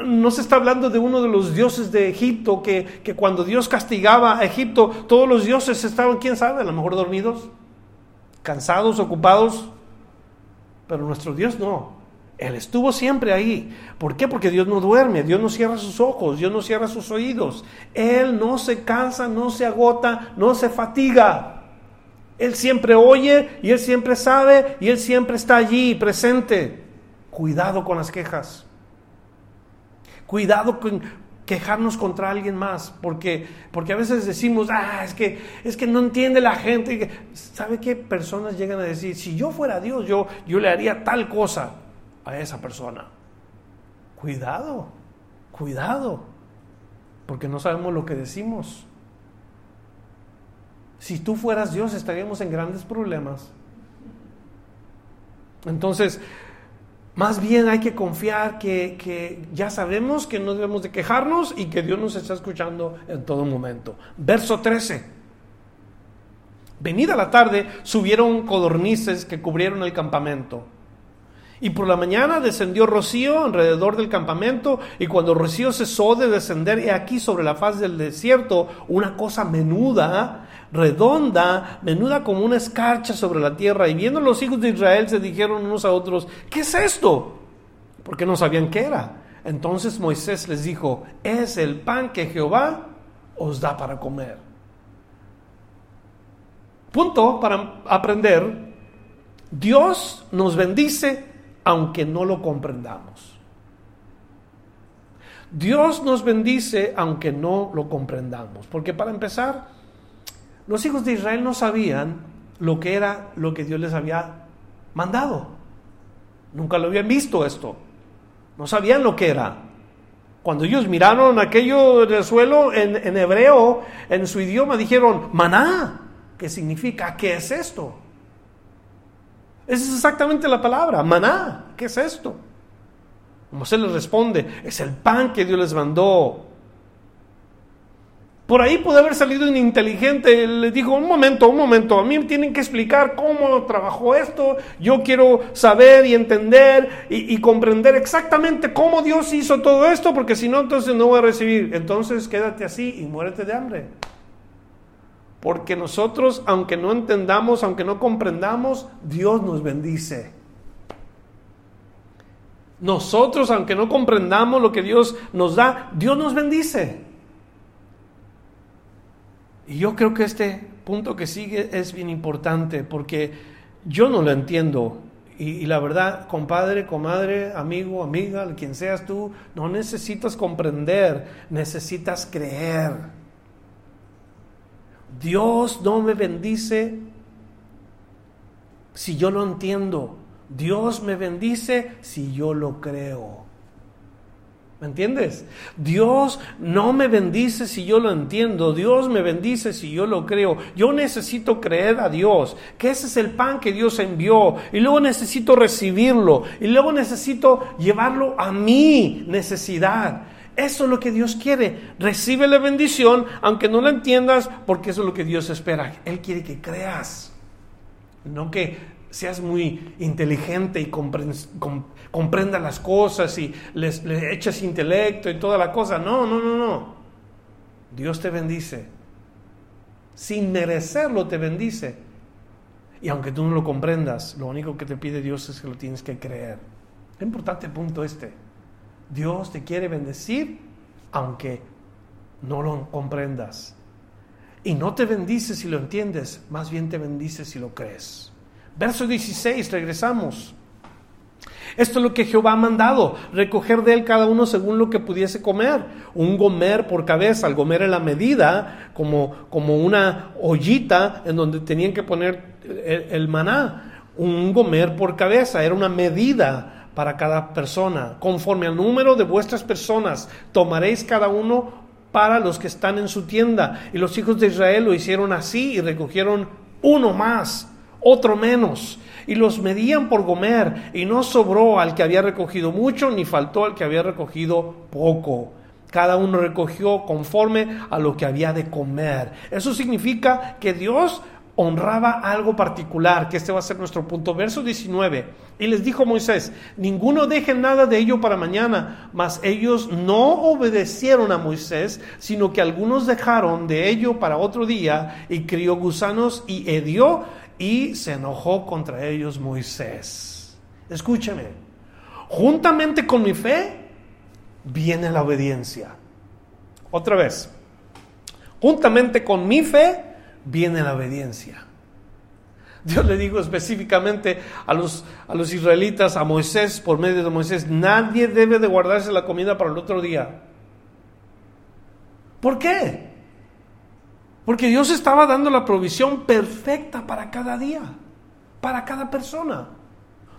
[SPEAKER 1] No se está hablando de uno de los dioses de Egipto, que, que, cuando Dios castigaba a Egipto, todos los dioses estaban, quién sabe, a lo mejor dormidos, cansados, ocupados. Pero nuestro Dios no. Él estuvo siempre ahí. ¿Por qué? Porque Dios no duerme, Dios no cierra sus ojos, Dios no cierra sus oídos. Él no se cansa, no se agota, no se fatiga. Él siempre oye y Él siempre sabe y Él siempre está allí presente. Cuidado con las quejas. Cuidado con quejarnos contra alguien más, porque, porque a veces decimos, ah, es que, es que no entiende la gente. ¿Sabe qué personas llegan a decir? Si yo fuera Dios, yo, yo le haría tal cosa a esa persona. Cuidado, cuidado, porque no sabemos lo que decimos. Si tú fueras Dios estaríamos en grandes problemas. Entonces, más bien hay que confiar que, ya sabemos que no debemos de quejarnos y que Dios nos está escuchando en todo momento. Verso 13. Venida la tarde, subieron codornices que cubrieron el campamento. Y por la mañana descendió rocío alrededor del campamento, y cuando rocío cesó de descender, he aquí sobre la faz del desierto una cosa menuda redonda, menuda como una escarcha sobre la tierra. Y viendo los hijos de Israel se dijeron unos a otros, ¿qué es esto? Porque no sabían qué era. Entonces Moisés les dijo, es el pan que Jehová os da para comer. Punto para aprender. Dios nos bendice aunque no lo comprendamos. Dios nos bendice aunque no lo comprendamos. Porque para empezar, los hijos de Israel no sabían lo que era lo que Dios les había mandado. Nunca lo habían visto esto. No sabían lo que era. Cuando ellos miraron aquello del suelo en, hebreo, en su idioma, dijeron, maná, ¿qué significa? ¿Qué es esto? Esa es exactamente la palabra, maná, ¿qué es esto? se les responde, es el pan que Dios les mandó. Por ahí puede haber salido un inteligente, le dijo, un momento, un momento, a mí me tienen que explicar cómo trabajó esto, yo quiero saber y entender y, y, comprender exactamente cómo Dios hizo todo esto, porque si no, entonces no voy a recibir. Entonces quédate así y muérete de hambre. Porque nosotros, aunque no entendamos, aunque no comprendamos, Dios nos bendice. Nosotros, aunque no comprendamos lo que Dios nos da, Dios nos bendice. Y yo creo que este punto que sigue es bien importante porque yo no lo entiendo. Y, la verdad, compadre, comadre, amigo, amiga, quien seas tú, no necesitas comprender, necesitas creer. Dios no me bendice si yo lo entiendo. Dios me bendice si yo lo creo. ¿Me entiendes? Dios no me bendice si yo lo entiendo, Dios me bendice si yo lo creo. Yo necesito creer a Dios, que ese es el pan que Dios envió, y luego necesito recibirlo, y luego necesito llevarlo a mi necesidad. Eso es lo que Dios quiere. Recibe la bendición, aunque no la entiendas, porque eso es lo que Dios espera. Él quiere que creas, no que seas muy inteligente y comprenda las cosas y les, le eches intelecto y toda la cosa. No, no, no, no. Dios te bendice. Sin merecerlo te bendice. Y aunque tú no lo comprendas, lo único que te pide Dios es que lo tienes que creer. Importante punto este. Dios te quiere bendecir aunque no lo comprendas. Y no te bendice si lo entiendes, más bien te bendice si lo crees. Verso 16, regresamos. Esto es lo que Jehová ha mandado, recoger de él cada uno según lo que pudiese comer. Un gomer por cabeza, el gomer en la medida, como, como una ollita en donde tenían que poner el, el maná. Un gomer por cabeza, era una medida para cada persona. Conforme al número de vuestras personas, tomaréis cada uno para los que están en su tienda. Y los hijos de Israel lo hicieron así y recogieron uno más, otro menos y los medían por comer, y no sobró al que había recogido mucho, ni faltó al que había recogido poco. Cada uno recogió conforme a lo que había de comer. Eso significa que Dios honraba algo particular, que este va a ser nuestro punto. Verso 19. Y les dijo Moisés, ninguno deje nada de ello para mañana, mas ellos no obedecieron a Moisés, sino que algunos dejaron de ello para otro día, y crió gusanos y hedió y se enojó contra ellos Moisés. Escúcheme, juntamente con mi fe viene la obediencia. Otra vez, juntamente con mi fe viene la obediencia. Dios le dijo específicamente a los, a los israelitas, a Moisés, por medio de Moisés, nadie debe de guardarse la comida para el otro día. ¿Por qué? Porque Dios estaba dando la provisión perfecta para cada día, para cada persona.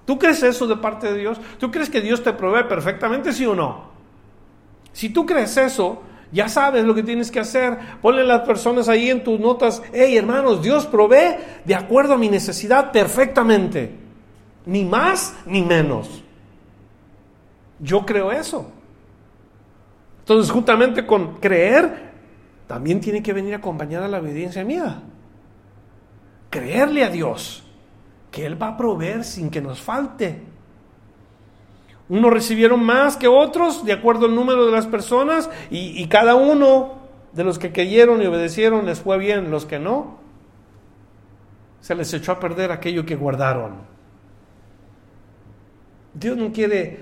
[SPEAKER 1] ¿Tú crees eso de parte de Dios? ¿Tú crees que Dios te provee perfectamente, sí o no? Si tú crees eso, ya sabes lo que tienes que hacer. Ponle a las personas ahí en tus notas, hey hermanos, Dios provee de acuerdo a mi necesidad perfectamente. Ni más ni menos. Yo creo eso. Entonces, juntamente con creer, también tiene que venir acompañada la obediencia mía. Creerle a Dios que Él va a proveer sin que nos falte. Unos recibieron más que otros de acuerdo al número de las personas y, y cada uno de los que creyeron y obedecieron les fue bien, los que no, se les echó a perder aquello que guardaron. Dios no quiere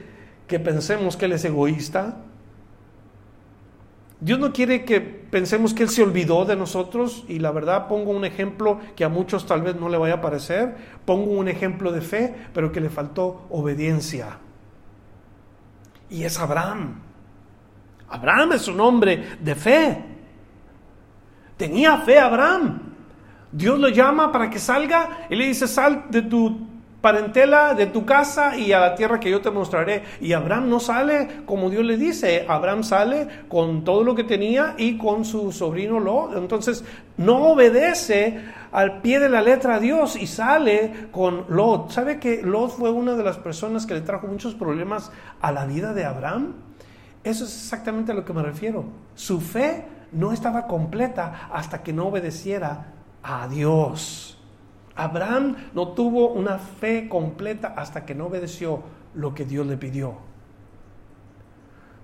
[SPEAKER 1] que pensemos que Él es egoísta. Dios no quiere que pensemos que Él se olvidó de nosotros y la verdad pongo un ejemplo que a muchos tal vez no le vaya a parecer, pongo un ejemplo de fe, pero que le faltó obediencia. Y es Abraham. Abraham es un hombre de fe. Tenía fe Abraham. Dios lo llama para que salga y le dice, sal de tu parentela de tu casa y a la tierra que yo te mostraré. Y Abraham no sale como Dios le dice, Abraham sale con todo lo que tenía y con su sobrino Lot. Entonces no obedece al pie de la letra a Dios y sale con Lot. ¿Sabe que Lot fue una de las personas que le trajo muchos problemas a la vida de Abraham? Eso es exactamente a lo que me refiero. Su fe no estaba completa hasta que no obedeciera a Dios. Abraham no tuvo una fe completa hasta que no obedeció lo que Dios le pidió.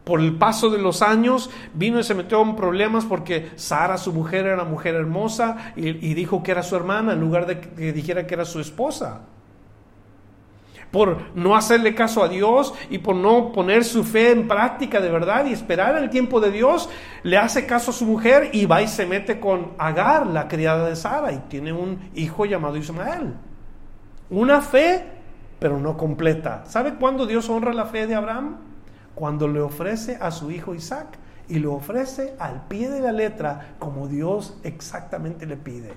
[SPEAKER 1] Por el paso de los años vino y se metió en problemas porque Sara, su mujer, era una mujer hermosa y, y dijo que era su hermana en lugar de que dijera que era su esposa por no hacerle caso a Dios y por no poner su fe en práctica de verdad y esperar el tiempo de Dios, le hace caso a su mujer y va y se mete con Agar, la criada de Sara, y tiene un hijo llamado Ismael. Una fe, pero no completa. ¿Sabe cuándo Dios honra la fe de Abraham? Cuando le ofrece a su hijo Isaac y lo ofrece al pie de la letra como Dios exactamente le pide.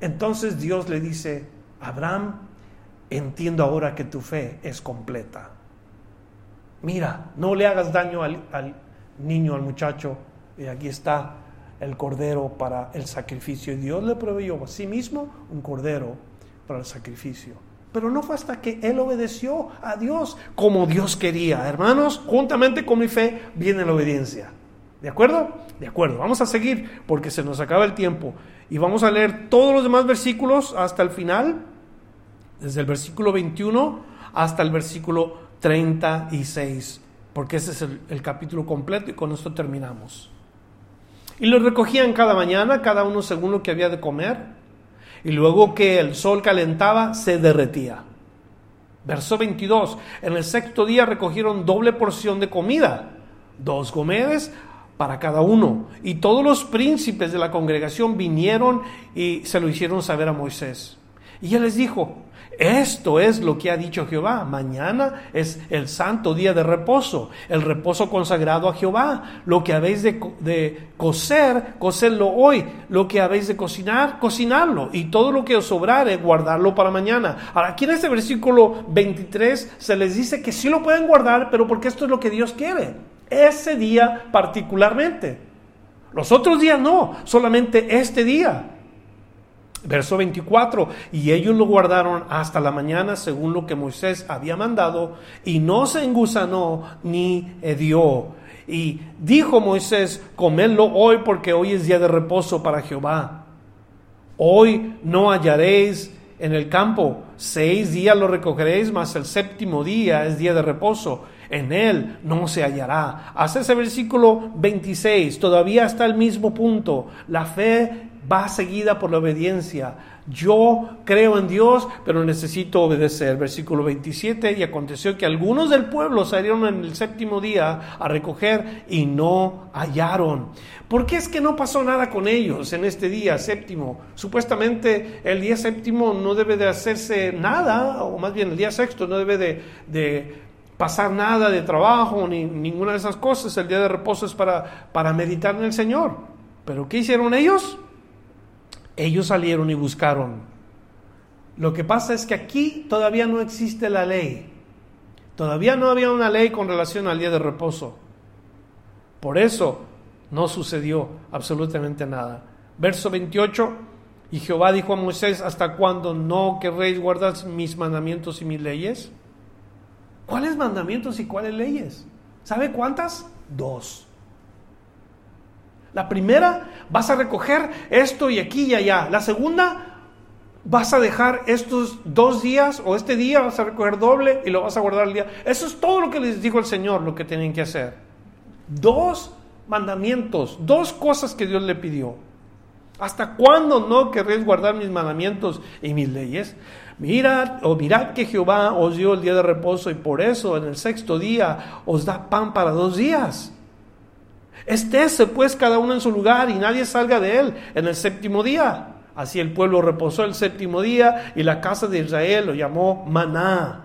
[SPEAKER 1] Entonces Dios le dice, Abraham, entiendo ahora que tu fe es completa. Mira, no le hagas daño al, niño, al muchacho, y aquí está el cordero para el sacrificio. Y Dios le proveyó a sí mismo un cordero para el sacrificio. Pero no fue hasta que él obedeció a Dios como Dios quería. Hermanos, juntamente con mi fe viene la obediencia. ¿De acuerdo? De acuerdo. Vamos a seguir porque se nos acaba el tiempo. Y vamos a leer todos los demás versículos hasta el final desde el versículo 21 hasta el versículo 36, porque ese es el, capítulo completo y con esto terminamos. Y lo recogían cada mañana, cada uno según lo que había de comer, y luego que el sol calentaba, se derretía. Verso 22, en el sexto día recogieron doble porción de comida, dos gomedes para cada uno, y todos los príncipes de la congregación vinieron y se lo hicieron saber a Moisés. Y él les dijo, esto es lo que ha dicho Jehová. Mañana es el santo día de reposo, el reposo consagrado a Jehová. Lo que habéis de, coser, coserlo hoy. Lo que habéis de cocinar, cocinarlo. Y todo lo que os sobrare, guardarlo para mañana. Ahora, aquí en este versículo 23 se les dice que sí lo pueden guardar, pero porque esto es lo que Dios quiere. Ese día particularmente. Los otros días no, solamente este día. Verso 24, y ellos lo guardaron hasta la mañana según lo que Moisés había mandado, y no se engusanó ni hedió. Y dijo Moisés, comedlo hoy porque hoy es día de reposo para Jehová. Hoy no hallaréis en el campo, seis días lo recogeréis, mas el séptimo día es día de reposo. En él no se hallará. Hasta ese versículo 26, todavía está el mismo punto. La fe va seguida por la obediencia. Yo creo en Dios, pero necesito obedecer. Versículo 27, y aconteció que algunos del pueblo salieron en el séptimo día a recoger y no hallaron. ¿Por qué es que no pasó nada con ellos en este día séptimo? Supuestamente el día séptimo no debe de hacerse nada, o más bien el día sexto no debe de, de pasar nada de trabajo ni ninguna de esas cosas. El día de reposo es para, para meditar en el Señor. ¿Pero qué hicieron ellos? Ellos salieron y buscaron. Lo que pasa es que aquí todavía no existe la ley. Todavía no había una ley con relación al día de reposo. Por eso no sucedió absolutamente nada. Verso 28, y Jehová dijo a Moisés, ¿hasta cuándo no querréis guardar mis mandamientos y mis leyes? ¿Cuáles mandamientos y cuáles leyes? ¿Sabe cuántas? Dos. La primera, vas a recoger esto y aquí y allá. La segunda, vas a dejar estos dos días o este día vas a recoger doble y lo vas a guardar el día. Eso es todo lo que les dijo el Señor, lo que tienen que hacer. Dos mandamientos, dos cosas que Dios le pidió. ¿Hasta cuándo no querréis guardar mis mandamientos y mis leyes? Mirad o mirad que Jehová os dio el día de reposo y por eso en el sexto día os da pan para dos días. Estése pues cada uno en su lugar y nadie salga de él en el séptimo día. Así el pueblo reposó el séptimo día y la casa de Israel lo llamó maná.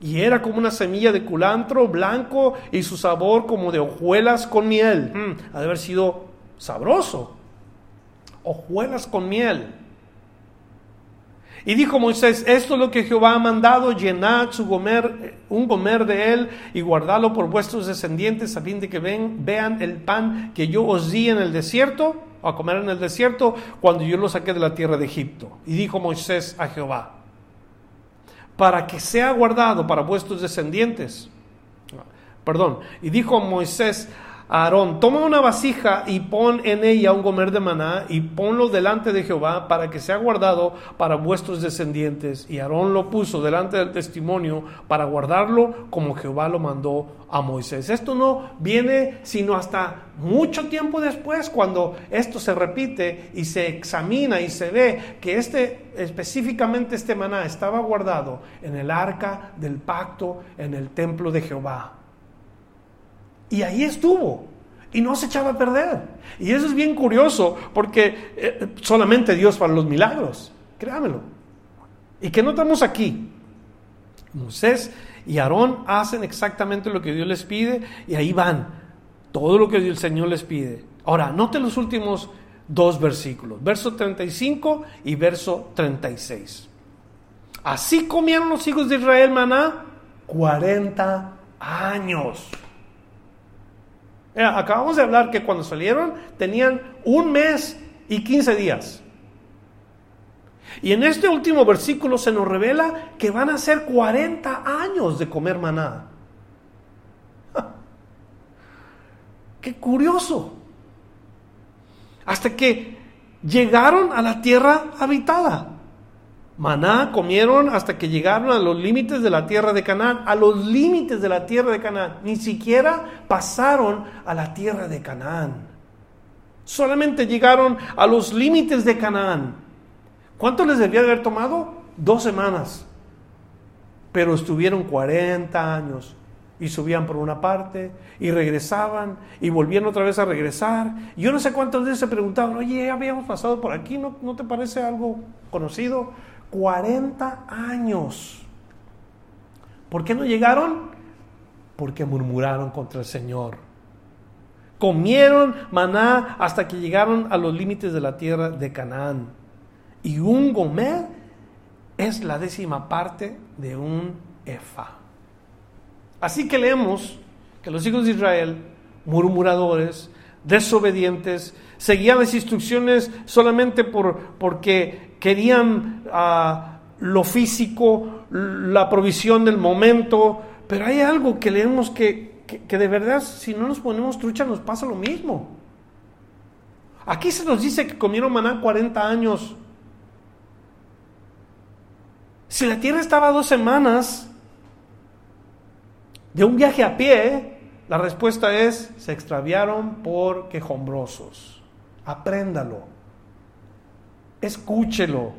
[SPEAKER 1] Y era como una semilla de culantro blanco y su sabor como de hojuelas con miel. Mm, ha de haber sido sabroso. Hojuelas con miel. Y dijo Moisés, esto es lo que Jehová ha mandado, llenad su gomer, un gomer de él y guardadlo por vuestros descendientes a fin de que vean el pan que yo os di en el desierto, a comer en el desierto, cuando yo lo saqué de la tierra de Egipto. Y dijo Moisés a Jehová, para que sea guardado para vuestros descendientes. Perdón, y dijo Moisés Aarón, toma una vasija y pon en ella un gomer de maná y ponlo delante de Jehová para que sea guardado para vuestros descendientes. Y Aarón lo puso delante del testimonio para guardarlo como Jehová lo mandó a Moisés. Esto no viene sino hasta mucho tiempo después cuando esto se repite y se examina y se ve que este específicamente este maná estaba guardado en el arca del pacto en el templo de Jehová. Y ahí estuvo. Y no se echaba a perder. Y eso es bien curioso porque eh, solamente Dios para los milagros. Créamelo. ¿Y qué notamos aquí? Moisés y Aarón hacen exactamente lo que Dios les pide y ahí van. Todo lo que el Señor les pide. Ahora, note los últimos dos versículos, verso 35 y verso 36. Así comieron los hijos de Israel maná 40 años acabamos de hablar que cuando salieron tenían un mes y 15 días. Y en este último versículo se nos revela que van a ser 40 años de comer maná. Qué curioso. Hasta que llegaron a la tierra habitada. Maná comieron hasta que llegaron a los límites de la tierra de Canaán, a los límites de la tierra de Canaán. Ni siquiera pasaron a la tierra de Canaán. Solamente llegaron a los límites de Canaán. ¿Cuánto les debía haber tomado? Dos semanas. Pero estuvieron 40 años y subían por una parte y regresaban y volvían otra vez a regresar. Yo no sé cuántas veces se preguntaban, oye, habíamos pasado por aquí, ¿no, ¿no te parece algo conocido? 40 años. ¿Por qué no llegaron? Porque murmuraron contra el Señor. Comieron maná hasta que llegaron a los límites de la tierra de Canaán. Y un gomer es la décima parte de un efa. Así que leemos que los hijos de Israel, murmuradores, desobedientes, seguían las instrucciones solamente por, porque querían ah, lo físico, la provisión del momento, pero hay algo que leemos que, que, de verdad, si no nos ponemos trucha, nos pasa lo mismo. Aquí se nos dice que comieron maná 40 años. Si la tierra estaba dos semanas de un viaje a pie, la respuesta es, se extraviaron por quejombrosos. Apréndalo. Escúchelo.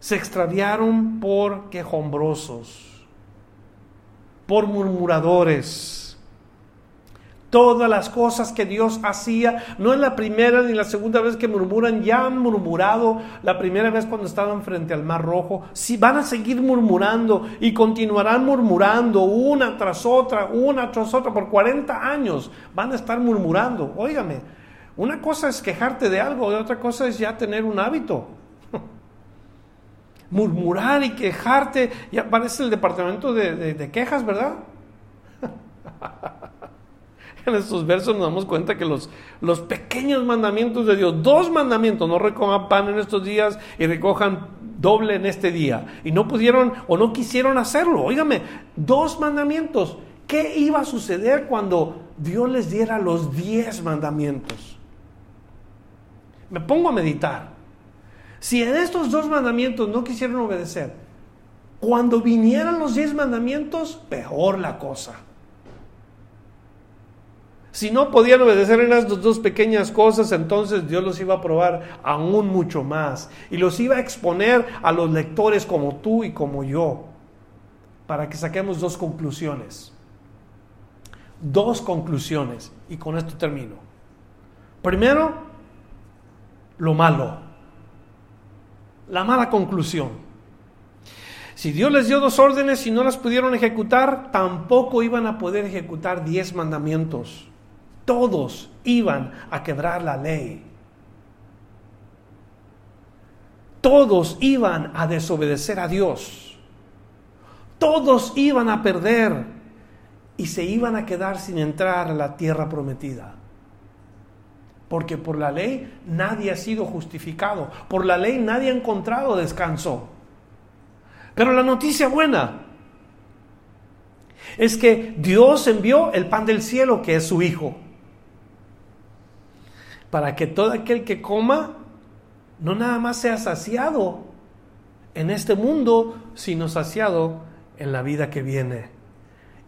[SPEAKER 1] Se extraviaron por quejombrosos, por murmuradores Todas las cosas que Dios hacía, no es la primera ni la segunda vez que murmuran, ya han murmurado la primera vez cuando estaban frente al Mar Rojo, si van a seguir murmurando y continuarán murmurando una tras otra, una tras otra, por 40 años van a estar murmurando. Óigame, una cosa es quejarte de algo y otra cosa es ya tener un hábito. Murmurar y quejarte, ya parece el departamento de, de quejas, ¿verdad? en estos versos nos damos cuenta que los, los pequeños mandamientos de Dios, dos mandamientos, no recojan pan en estos días y recojan doble en este día. Y no pudieron o no quisieron hacerlo. Óigame, dos mandamientos. ¿Qué iba a suceder cuando Dios les diera los diez mandamientos? Me pongo a meditar. Si en estos dos mandamientos no quisieron obedecer, cuando vinieran los diez mandamientos, peor la cosa. Si no podían obedecer en estas dos pequeñas cosas, entonces Dios los iba a probar aún mucho más y los iba a exponer a los lectores como tú y como yo, para que saquemos dos conclusiones. Dos conclusiones, y con esto termino. Primero, lo malo, la mala conclusión. Si Dios les dio dos órdenes y no las pudieron ejecutar, tampoco iban a poder ejecutar diez mandamientos todos iban a quebrar la ley. Todos iban a desobedecer a Dios. Todos iban a perder y se iban a quedar sin entrar a la tierra prometida. Porque por la ley nadie ha sido justificado. Por la ley nadie ha encontrado descanso. Pero la noticia buena es que Dios envió el pan del cielo, que es su Hijo para que todo aquel que coma no nada más sea saciado en este mundo, sino saciado en la vida que viene.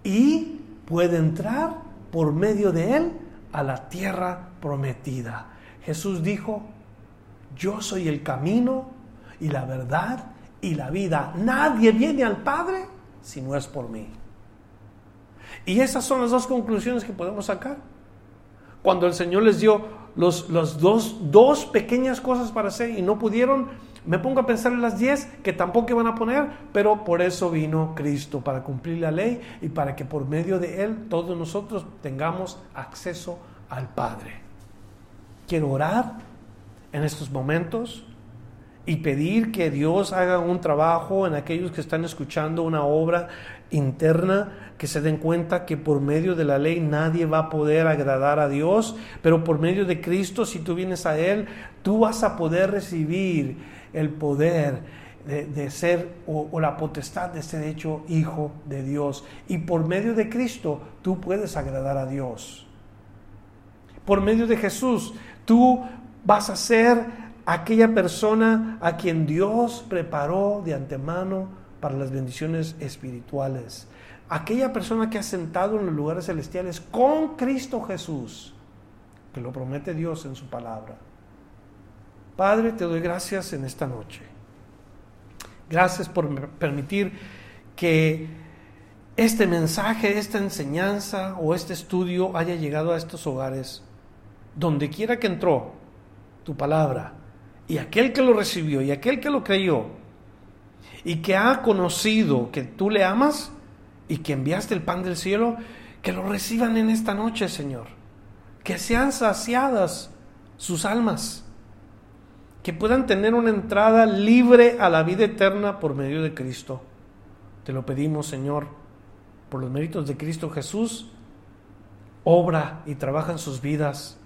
[SPEAKER 1] Y puede entrar por medio de él a la tierra prometida. Jesús dijo, yo soy el camino y la verdad y la vida. Nadie viene al Padre si no es por mí. Y esas son las dos conclusiones que podemos sacar. Cuando el Señor les dio los, dos, dos pequeñas cosas para hacer y no pudieron, me pongo a pensar en las diez que tampoco iban a poner, pero por eso vino Cristo, para cumplir la ley y para que por medio de Él todos nosotros tengamos acceso al Padre. Quiero orar en estos momentos y pedir que Dios haga un trabajo en aquellos que están escuchando una obra interna, que se den cuenta que por medio de la ley nadie va a poder agradar a Dios, pero por medio de Cristo, si tú vienes a Él, tú vas a poder recibir el poder de, ser o, o, la potestad de ser hecho hijo de Dios. Y por medio de Cristo tú puedes agradar a Dios. Por medio de Jesús tú vas a ser aquella persona a quien Dios preparó de antemano para las bendiciones espirituales. Aquella persona que ha sentado en los lugares celestiales con Cristo Jesús, que lo promete Dios en su palabra. Padre, te doy gracias en esta noche. Gracias por permitir que este mensaje, esta enseñanza o este estudio haya llegado a estos hogares, donde quiera que entró tu palabra, y aquel que lo recibió y aquel que lo creyó, y que ha conocido que tú le amas y que enviaste el pan del cielo, que lo reciban en esta noche, Señor. Que sean saciadas sus almas. Que puedan tener una entrada libre a la vida eterna por medio de Cristo. Te lo pedimos, Señor, por los méritos de Cristo Jesús. Obra y trabaja en sus vidas.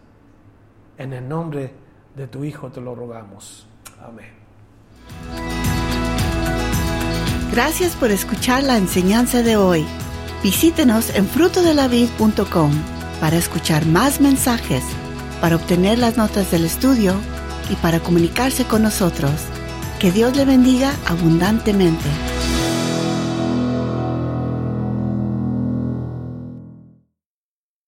[SPEAKER 1] En el nombre de tu Hijo te lo rogamos. Amén.
[SPEAKER 2] Gracias por escuchar la enseñanza de hoy. Visítenos en frutodelavid.com para escuchar más mensajes, para obtener las notas del estudio y para comunicarse con nosotros. Que Dios le bendiga abundantemente.